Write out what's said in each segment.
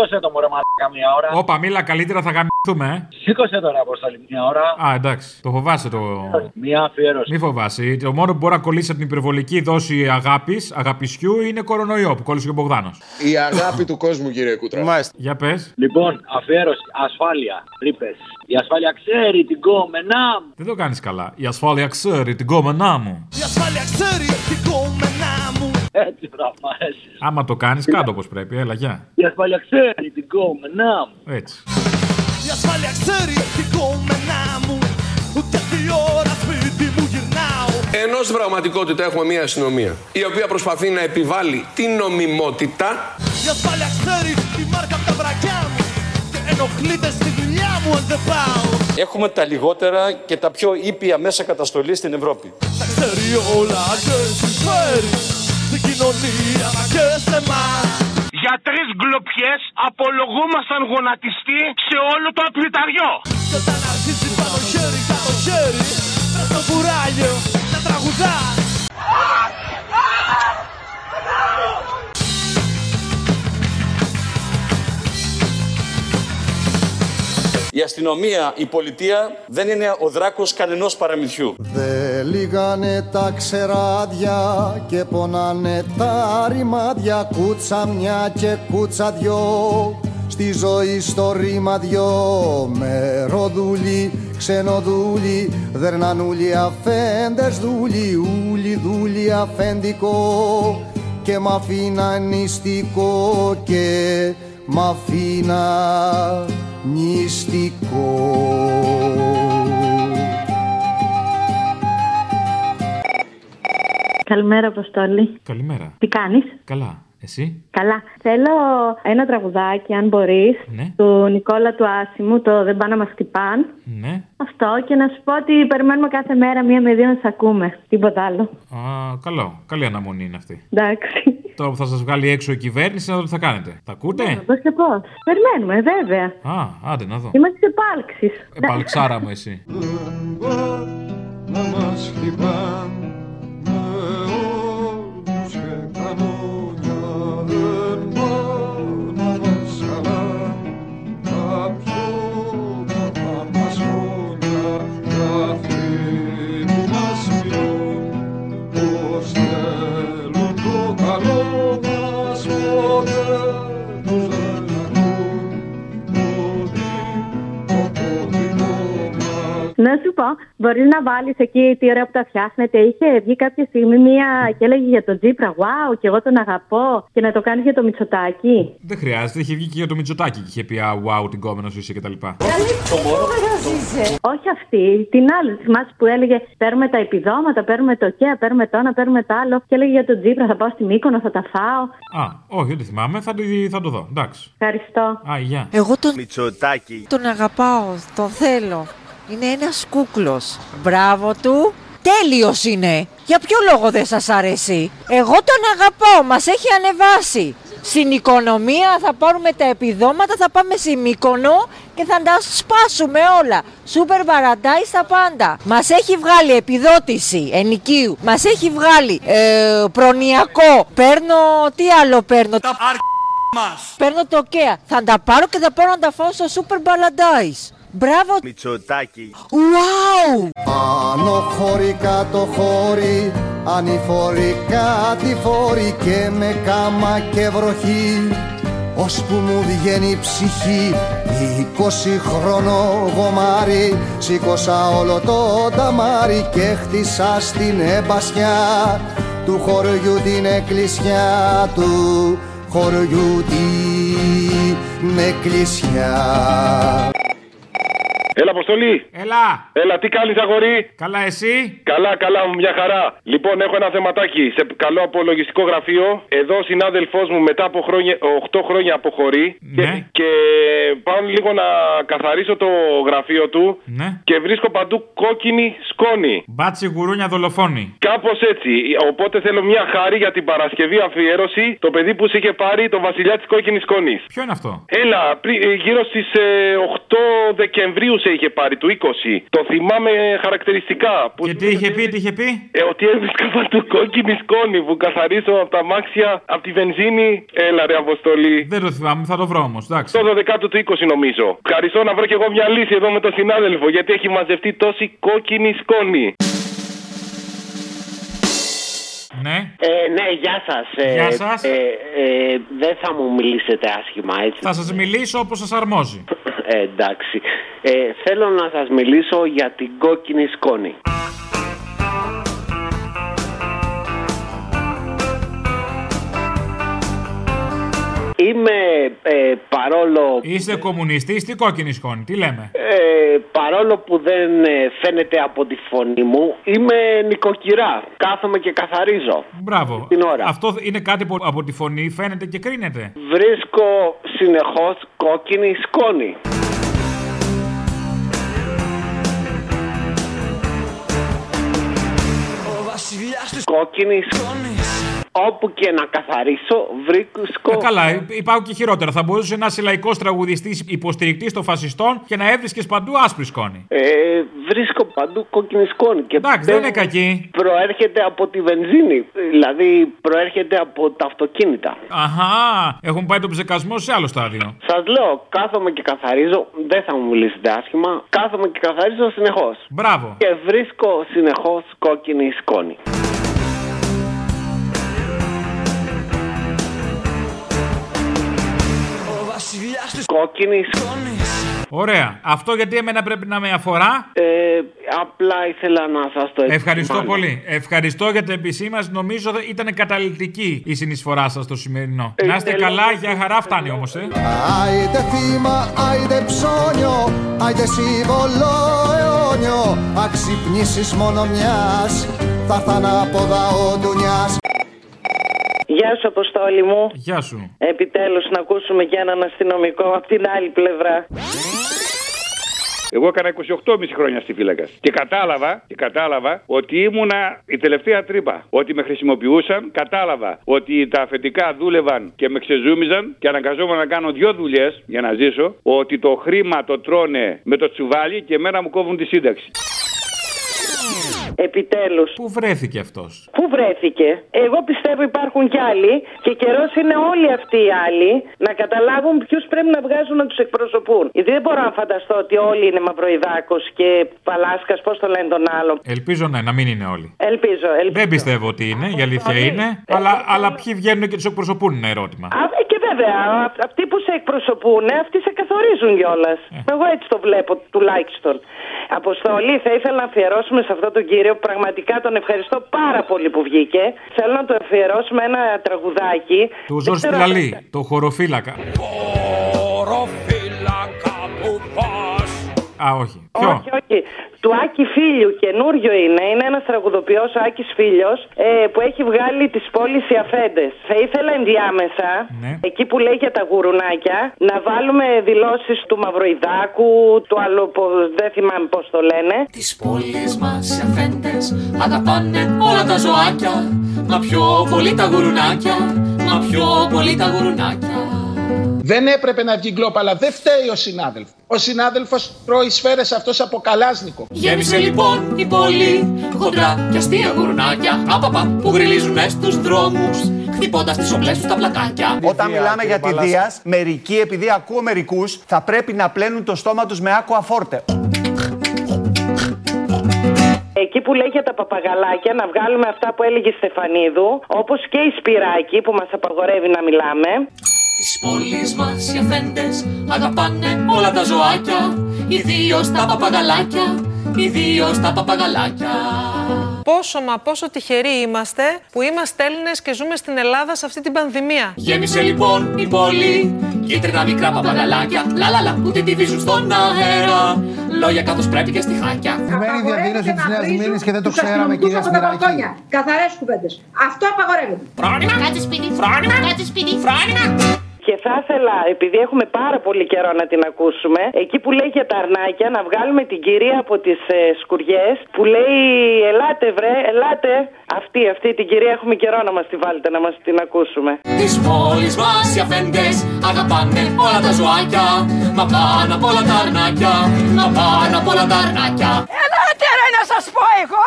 Σήκωσε το μωρέ μαλάκα μια ώρα. Όπα, μίλα καλύτερα, θα γαμηθούμε, ε. Σήκωσε τώρα, Αποστολή, μια ώρα. Α, εντάξει. Το φοβάσαι το. Μια αφιέρωση. Μη φοβάσαι. Το μόνο που μπορεί να κολλήσει από την υπερβολική δόση αγάπης, αγαπησιού, είναι κορονοϊό που κόλλησε και ο Μπογδάνος. Η αγάπη του κόσμου, κύριε Κούτρα. Μάλιστα. Για πες. Λοιπόν, αφιέρωση. Ασφάλεια. Ρήπε. Η ασφάλεια ξέρει την κόμενά μου. Δεν το κάνεις καλά. Η ασφάλεια ξέρει την κόμενά μου. Η ασφάλεια ξέρει την κόμενά μου. Έτσι, μπράβο, μ' αρέσει. Άμα το κάνεις, κάτω όπως πρέπει. Έλα, γεια. Η ασφάλεια ξέρει την κόμενά μου. Έτσι. Η ασφάλεια ξέρει την κόμενά μου. Ούτε τι ώρα σπίτι μου γυρνάω. Ενώ στην πραγματικότητα έχουμε μια αστυνομία η οποία προσπαθεί να επιβάλλει την νομιμότητα. Η ασφάλεια ξέρει τη μάρκα από τα βρακιά μου. Και ενοχλείται στη δουλειά μου αν δεν πάω. Έχουμε τα λιγότερα και τα πιο ήπια μέσα καταστολής στην Ευρώπη. Τα ξέρει όλα και συμφέρει. Στην κοινωνία μα και σε εμάς. Για τρεις γκλοπιές απολογούμασταν γονατιστή σε όλο το απληταριό. Και όταν αρχίζει πάνω χέρι κάτω χέρι. Πες το κουράγιο να τραγουδάς. Η αστυνομία, η πολιτεία δεν είναι ο δράκος κανενός παραμυθιού. Δε λίγανε τα ξεράδια και πονάνε τα ρημάδια. Κούτσα μια και κούτσα δυο Στη ζωή στο ρήμα δυο. Με ροδούλι, ξενοδούλι Δερνανούλι αφέντες δούλι. Ούλι δούλι αφεντικό Και μ' αφήνα νηστικό και μ' αφήνα νηστικό Καλημέρα, Αποστόλη. Καλημέρα. Τι κάνεις; Καλά. Εσύ; Καλά. Θέλω ένα τραγουδάκι, αν μπορείς, Ναι. του Νικόλα του Άσιμου, το «Δεν πάνε να μας χτυπάν». Ναι. Αυτό και να σου πω ότι περιμένουμε κάθε μέρα μία με δύο να σε ακούμε. Τίποτα άλλο. Α, καλό. Καλή αναμονή είναι αυτή. Εντάξει. Τώρα που θα σας βγάλει έξω η κυβέρνηση, να δω τι θα κάνετε. Θα ακούτε; Πώ και πώς. Περιμένουμε, βέβαια. Α, άντε να δω. Είμαστε σε πάλξει. Επαλξάρα μου εσύ. να μας χτυπάν Να σου πω, μπορείς να βάλεις εκεί τη ώρα που τα φτιάχνετε. Είχε βγει κάποια στιγμή μία και έλεγε για τον Τζίπρα, Wow, και εγώ τον αγαπώ. Και να το κάνεις για το Μητσοτάκι. Δεν χρειάζεται, είχε βγει και για το Μητσοτάκι και είχε πει Α, wow, την κόμενο σου είσαι κτλ. Όχι αυτή, την άλλη. Θυμάσαι που έλεγε Παίρνουμε τα επιδόματα, παίρνουμε το ΚΕΑ, παίρνουμε το ένα, παίρνουμε το άλλο. Και έλεγε για τον Τζίπρα, θα πάω στη Μύκονο, θα τα φάω. Α, όχι, δεν τη θυμάμαι, θα, τη- θα το δω. Εντάξει. Ευχαριστώ. Α, γεια. Εγώ τον, Μητσοτάκι. τον αγαπάω, τον θέλω. Είναι ένας κούκλος. Μπράβο του. Τέλειος είναι. Για ποιο λόγο δεν σας αρέσει; Εγώ τον αγαπώ, μας έχει ανεβάσει. Στην οικονομία θα πάρουμε τα επιδόματα, θα πάμε στη Μύκονο και θα τα σπάσουμε όλα. Σούπερ παραντάις στα πάντα. Μας έχει βγάλει επιδότηση ενοικίου. Μας έχει βγάλει ε, προνοιακό. Παίρνω, τι άλλο παίρνω; Τα αρ... μας. Παίρνω το ΚΕΑ. Θα τα πάρω και θα πάω να τα φάω στο Super Paradise. Μπράβο. Μητσοτάκι. Wow! Άνω χώρι, κάτω χώρι, ανηφορικά τη φόρη και με κάμα και βροχή ώσπου μου βγαίνει η ψυχή 20 χρόνο γομάρι σήκωσα όλο το ταμάρι και χτίσα στην εμπασιά του χωριού την εκκλησιά του χωριού την εκκλησιά Έλα, Αποστολή. Έλα! Έλα, τι κάνεις, αγορί. Καλά, εσύ! Καλά, καλά, μια χαρά. Λοιπόν, έχω ένα θεματάκι. Σε καλό απολογιστικό γραφείο. Εδώ ο συνάδελφός μου μετά από χρόνια, 8 χρόνια αποχωρεί. Και, Ναι. και πάω λίγο να καθαρίσω το γραφείο του. Ναι. Και βρίσκω παντού κόκκινη σκόνη. Μπάτσι γουρούνια δολοφόνη. Κάπως έτσι. Οπότε θέλω μια χάρη για την Παρασκευή αφιέρωση. Το παιδί που σε είχε πάρει, το βασιλιά της κόκκινης σκόνης. Ποιο είναι αυτό; Έλα, πρι- ε, γύρω στις 8 Δεκεμβρίου σε είχε πάρει του 20. Το θυμάμαι χαρακτηριστικά. Που Και τι είχε πει, τι είχε πει; Ε, ότι έβρισκα παντού κόκκινη σκόνη που καθαρίζω από τα μάξια, από τη βενζίνη. Έλα ρε Αποστολή. Δεν το θυμάμαι, θα το βρω όμως. Εντάξει. Το 12 του 20 νομίζω. Ευχαριστώ να βρω κι εγώ μια λύση εδώ με τον συνάδελφο γιατί έχει μαζευτεί τόση κόκκινη σκόνη. Ναι. Ε, ναι, γεια σας. Γεια σας. Ε, ε, δεν θα μου μιλήσετε άσχημα, έτσι. Θα σας μιλήσω όπως σας αρμόζει. Ε, εντάξει. Ε, θέλω να σας μιλήσω για την κόκκινη σκόνη. Είμαι ε, παρόλο, Είστε κομμουνιστή, τι κόκκινη σκόνη, τι λέμε; ε, παρόλο που δεν ε, φαίνεται από τη φωνή μου, είμαι νοικοκυρά. Κάθομαι και καθαρίζω. Μπράβο. Την ώρα. Αυτό είναι κάτι που από τη φωνή φαίνεται και κρίνεται. Βρίσκω συνεχώς κόκκινη σκόνη. Κόκκινη σκόνης. Όπου και να καθαρίσω, βρίσκω. Ε, καλά, υ- υπάρχουν και χειρότερα. Θα μπορούσε να είσαι λαϊκός τραγουδιστής υποστηρικτής των φασιστών και να έβρισκες παντού άσπρη σκόνη. Ε, βρίσκω παντού κόκκινη σκόνη. Και Εντάξει, δεν είναι κακή. Προέρχεται από τη βενζίνη. Δηλαδή, προέρχεται από τα αυτοκίνητα. Αχά, έχουν πάει τον ψεκασμό σε άλλο στάδιο. Σας λέω, κάθομαι και καθαρίζω. Δεν θα μου μιλήσετε άσχημα. Κάθομαι και καθαρίζω συνεχώς. Μπράβο. Και βρίσκω συνεχώς κόκκινη σκόνη. Κόκκινης σκόνη. Ωραία. Αυτό γιατί εμένα πρέπει να με αφορά; Ε, απλά ήθελα να σας το Ευχαριστώ επισημάνω. πολύ. Ευχαριστώ για την επισήμανση. Νομίζω ότι ήταν καταληκτική η συνεισφορά σας στο σημερινό. Ε, Να είστε θέλω- καλά, για χαρά φτάνει όμως, ε. Άιντε θύμα, άιντε ψώνιο, άιντε σύμβολο αιώνιο Αξυπνήσεις μόνο μιας, θα έρθ' ανάποδα ο ντουνιάς Γεια σου, Αποστόλη μου. Γεια σου. Επιτέλους να ακούσουμε και έναν αστυνομικό από την άλλη πλευρά. Εγώ έκανα 28,5 χρόνια στη φύλακα. Και κατάλαβα, και κατάλαβα ότι ήμουνα η τελευταία τρύπα. Ότι με χρησιμοποιούσαν, κατάλαβα ότι τα αφεντικά δούλευαν και με ξεζούμιζαν και αναγκαζόμουν να κάνω δύο δουλειές για να ζήσω. Ότι το χρήμα το τρώνε με το τσουβάλι και εμένα μου κόβουν τη σύνταξη. Επιτέλους. Πού βρέθηκε αυτός; Πού βρέθηκε; Εγώ πιστεύω υπάρχουν κι άλλοι και καιρός είναι όλοι αυτοί οι άλλοι να καταλάβουν ποιους πρέπει να βγάζουν να τους εκπροσωπούν. Γιατί δεν μπορώ να φανταστώ ότι όλοι είναι Μαυροϊδάκος και Παλάσκας, πώς το λένε τον άλλο. Ελπίζω ναι, να μην είναι όλοι. Ελπίζω, ελπίζω. Δεν πιστεύω ότι είναι, η αλήθεια είναι. Αλλά, αλλά ποιοι βγαίνουν και τους εκπροσωπούν είναι ερώτημα. Α, ε, και βέβαια, α- αυτοί που σε εκπροσωπούν, αυτοί σε καθορίζουν κιόλας. Εγώ έτσι το βλέπω τουλάχιστον. Αποστολή, θα ήθελα να αφιερώσουμε σε αυτόν τον κύριο που πραγματικά τον ευχαριστώ πάρα πολύ που βγήκε. Θέλω να το αφιερώσουμε ένα τραγουδάκι. Του Δεν Ζόρι ξέρω- Πιλαλή, το χωροφύλακα. Α, όχι. Ποιο; Όχι, όχι. Του Άκη Φίλιου, καινούριο είναι. Είναι ένας τραγουδοποιός, ο Άκης Φίλιος, ε, που έχει βγάλει τις πόλεις οι αφέντες. Θα ήθελα ενδιάμεσα, Ναι. εκεί που λέει για τα γουρουνάκια, να βάλουμε δηλώσεις του Μαυροϊδάκου, του άλλου, που δεν θυμάμαι πώς το λένε. Τις πόλεις μας οι αφέντες αγαπάνε όλα τα ζωάκια Μα πιο πολύ τα γουρουνάκια, μα πιο πολύ τα γουρουνάκια Δεν έπρεπε να βγει γκλόπ, αλλά δεν φταίει ο συνάδελφος. Ο συνάδελφος τρώει σφαίρες αυτός από καλάσνικο. Γέμισε λοιπόν η πόλη χοντρά και αστεία γουρουνάκια Απαπα που γριλίζουνε στους δρόμους χτυπώντας τις οπλές τους τα πλακάκια Όταν μιλάμε για τη Δίας, μερικοί, επειδή ακούω μερικούς, θα πρέπει να πλένουν το στόμα τους με άκουα φόρτε. Εκεί που λέει για τα παπαγαλάκια, να βγάλουμε αυτά που έλεγε η Στεφανίδου, όπως και η Σπυράκη που μας απαγορεύει να μιλάμε. Τις πόλεις μας οι αφέντες αγαπάνε όλα τα ζωάκια Ιδίως τα παπαγαλάκια, ιδίως τα παπαγαλάκια Πόσο μα πόσο τυχεροί είμαστε που είμαστε Έλληνες και ζούμε στην Ελλάδα σε αυτή την πανδημία. Γέμισε λοιπόν η πόλη Κίτρινα μικρά παπαγαλάκια Λαλαλα που την τυβίζουν στον αέρα Λόγια κάτω πρέπει και στη χάκια Σημαίνει διαδήλωση τη Νέα Μήνη και δεν το ξέραμε, κυρία Σπυράκη. Καθαρές κουβέντες. Αυτό απαγορεύεται. Φρόνημα, Κάτσε σπίτι. Φρόνημα. Κάτσε σπίτι. Φρόνημα. Και θα ήθελα, επειδή έχουμε πάρα πολύ καιρό να την ακούσουμε, εκεί που λέει για τα αρνάκια, να βγάλουμε την κυρία από τις ε, σκουριές που λέει Ελάτε, βρε, ελάτε. Αυτή, αυτή την κυρία έχουμε καιρό να μας τη βάλετε, να μας την ακούσουμε. Της πόλης μας οι αφέντες αγαπάνε όλα τα ζωάκια Μα πάνω απ' όλα τα αρνάκια, μα πάνω απ' όλα τα αρνάκια Ελάτε ρε να σας πω εγώ!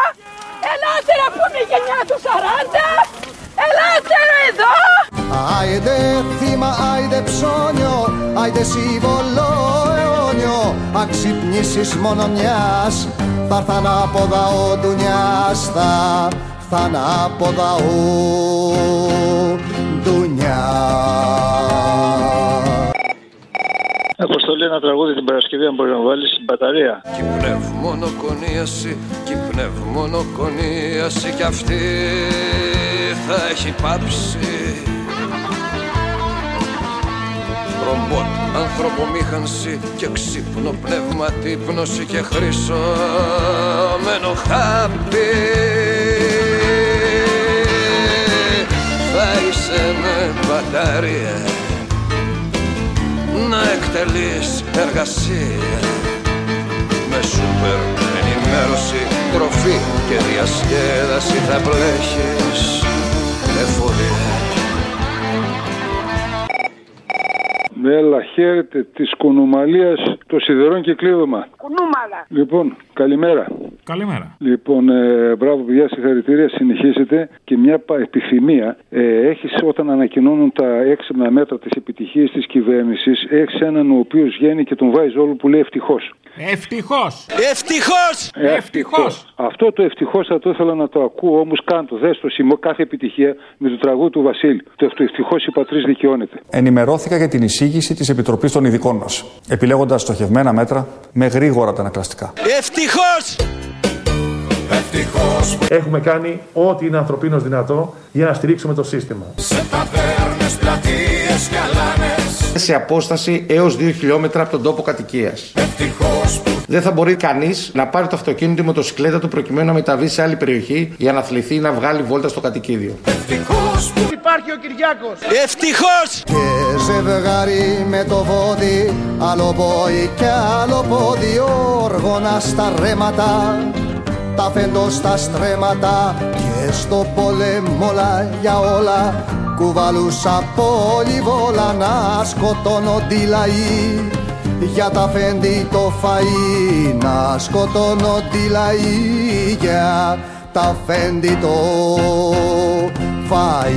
Ελάτε ρε που είναι η γενιά του 40! Ελάτε ρε εδώ! Άιντε θύμα, άιντε ψώνιο, άιντε σύμβολο αιώνιο. Αξυπνήσεις μόνο μιας, θα έρθαν από δαό ντουνιάς Θα έρθαν από δαό ντουνιάς. Αποστολή ένα τραγούδι την Παρασκευή αν μπορεί να βάλεις στην μπαταρία. Κι πνευμονοκονίαση, κι πνευμονοκονίαση κι αυτή θα έχει πάψει Ρομπότ, ανθρωπομήχανση και ξύπνο πνεύμα τύπνωση και χρυσόμενο χάπι. Θα είσαι με μπαταρία. Να εκτελείς εργασία. Με σούπερ ενημέρωση, τροφή και διασκέδαση θα πλέχεις εφορία. Έλα, χαίρετε της κουνουμαλίας των σιδερών και κλείδωμα. Κουνούμαλα. Λοιπόν, καλημέρα. Καλημέρα. Λοιπόν, ε, μπράβο παιδιά, συγχαρητήρια, συνεχίζετε. Και μια πα- επιθυμία. Ε, έχεις όταν ανακοινώνουν τα έξυπνα μέτρα της επιτυχίας της κυβέρνησης, έχεις έναν ο οποίος βγαίνει και τον βάζει όλο που λέει ευτυχώς. Ευτυχώς! Ευτυχώς! Ευτυχώς! Αυτό το ευτυχώς θα το ήθελα να το ακούω, όμως κάντο. Δες το σημείο κάθε επιτυχία με το τραγούδι του Βασίλη. Το ευτυχώς η πατρίς δικαιώνεται. Ενημερώθηκα για την εισήγηση της Επιτροπής των Ειδικών μας, επιλέγοντας στοχευμένα μέτρα με γρήγορα αντανακλαστικά. Ευτυχώς! Έχουμε κάνει ό,τι είναι ανθρωπίνω δυνατό για να στηρίξουμε το σύστημα. Ταβέρνες, πλατείες και αλάνες σε απόσταση έως 2 χιλιόμετρα από τον τόπο κατοικίας. Δεν θα μπορεί κανείς να πάρει το αυτοκίνητο ή μοτοσυκλέτα του προκειμένου να μεταβεί σε άλλη περιοχή για να αθληθεί ή να βγάλει βόλτα στο κατοικίδιο. Υπάρχει ο Κυριάκος. Ευτυχώς! Και ζευγάρι με το βόδι Άλλο πόη και άλλο πόδι Όργωνα στα ρέματα Τα φέντο στα στρέμματα Και στο πόλεμο όλα για όλα Κουβαλούσα πολυβόλα Να σκοτώνονται οι λαοί για τα φέντη το φαΐ να σκοτώνονται οι λαοί για τα φέντη το φαΐ.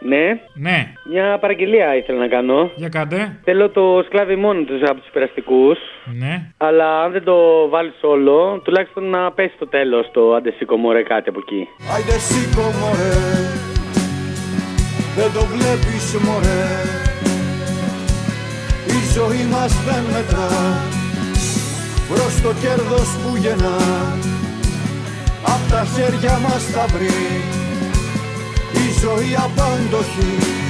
Ναι. Ναι. Μια παραγγελία ήθελα να κάνω. Για κάντε. Θέλω το σκλάβι μόνο τους από τους περαστικούς. Ναι. Αλλά αν δεν το βάλεις όλο, τουλάχιστον να πέσει στο τέλος το αντεσίκο μωρέ κάτι από εκεί. Άιντε σήκω μωρέ Δεν το βλέπεις μωρέ Η ζωή μας δεν μετρά Προς το κέρδος που γεννά Απ' τα χέρια μας θα βρει Η ζωή απάντοχη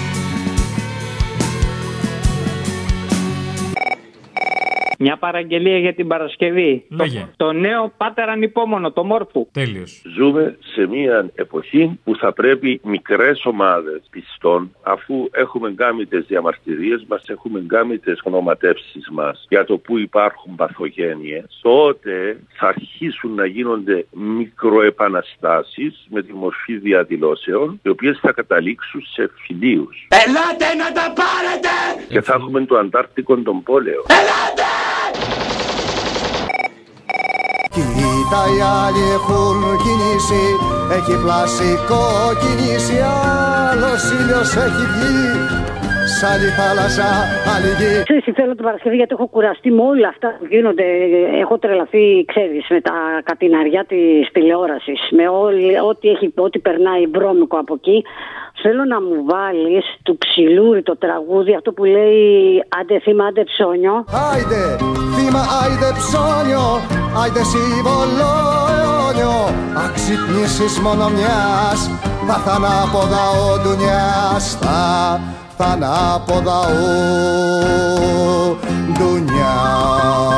Μια παραγγελία για την Παρασκευή. Λέγε. Το, το νέο πάτερ ανυπόμονο, το μόρφου. Τέλειος. Ζούμε σε μια εποχή που θα πρέπει μικρές ομάδες πιστών, αφού έχουμε κάνει τις διαμαρτυρίες μας, έχουμε κάνει τις γνωματεύσεις μας για το που υπάρχουν παθογένειες, τότε θα αρχίσουν να γίνονται μικροεπαναστάσεις με τη μορφή διαδηλώσεων, οι οποίες θα καταλήξουν σε φιλίους. Ελάτε να τα πάρετε Και θα έχουμε το Αντάρτικο τον πόλεμο. Κοίτα οι άλλοι έχουν κινήσει Έχει πλασικό κινήσει Άλλος ήλιος έχει βγει Σ' άλλη θάλασσα, άλλη γη Ξέρεις, θέλω την Παρασκευή γιατί έχω κουραστεί με όλα αυτά που γίνονται. Έχω τρελαθεί, ξέρεις, με τα κατηναριά της τηλεόρασης. Με όλη, ό,τι, έχει, ό,τι περνάει βρώμικο από εκεί. Θέλω να μου βάλεις του ξυλούρι το τραγούδι, αυτό που λέει άντε θύμα, άντε ψώνιο. Άιντε θύμα, άιντε ψώνιο Άιντε εσύ βολόνιο, αξυπνήσεις μόνο μιας Τα θανάποδα ο ντουνιάς, τα θανάποδα ο ντουνιάς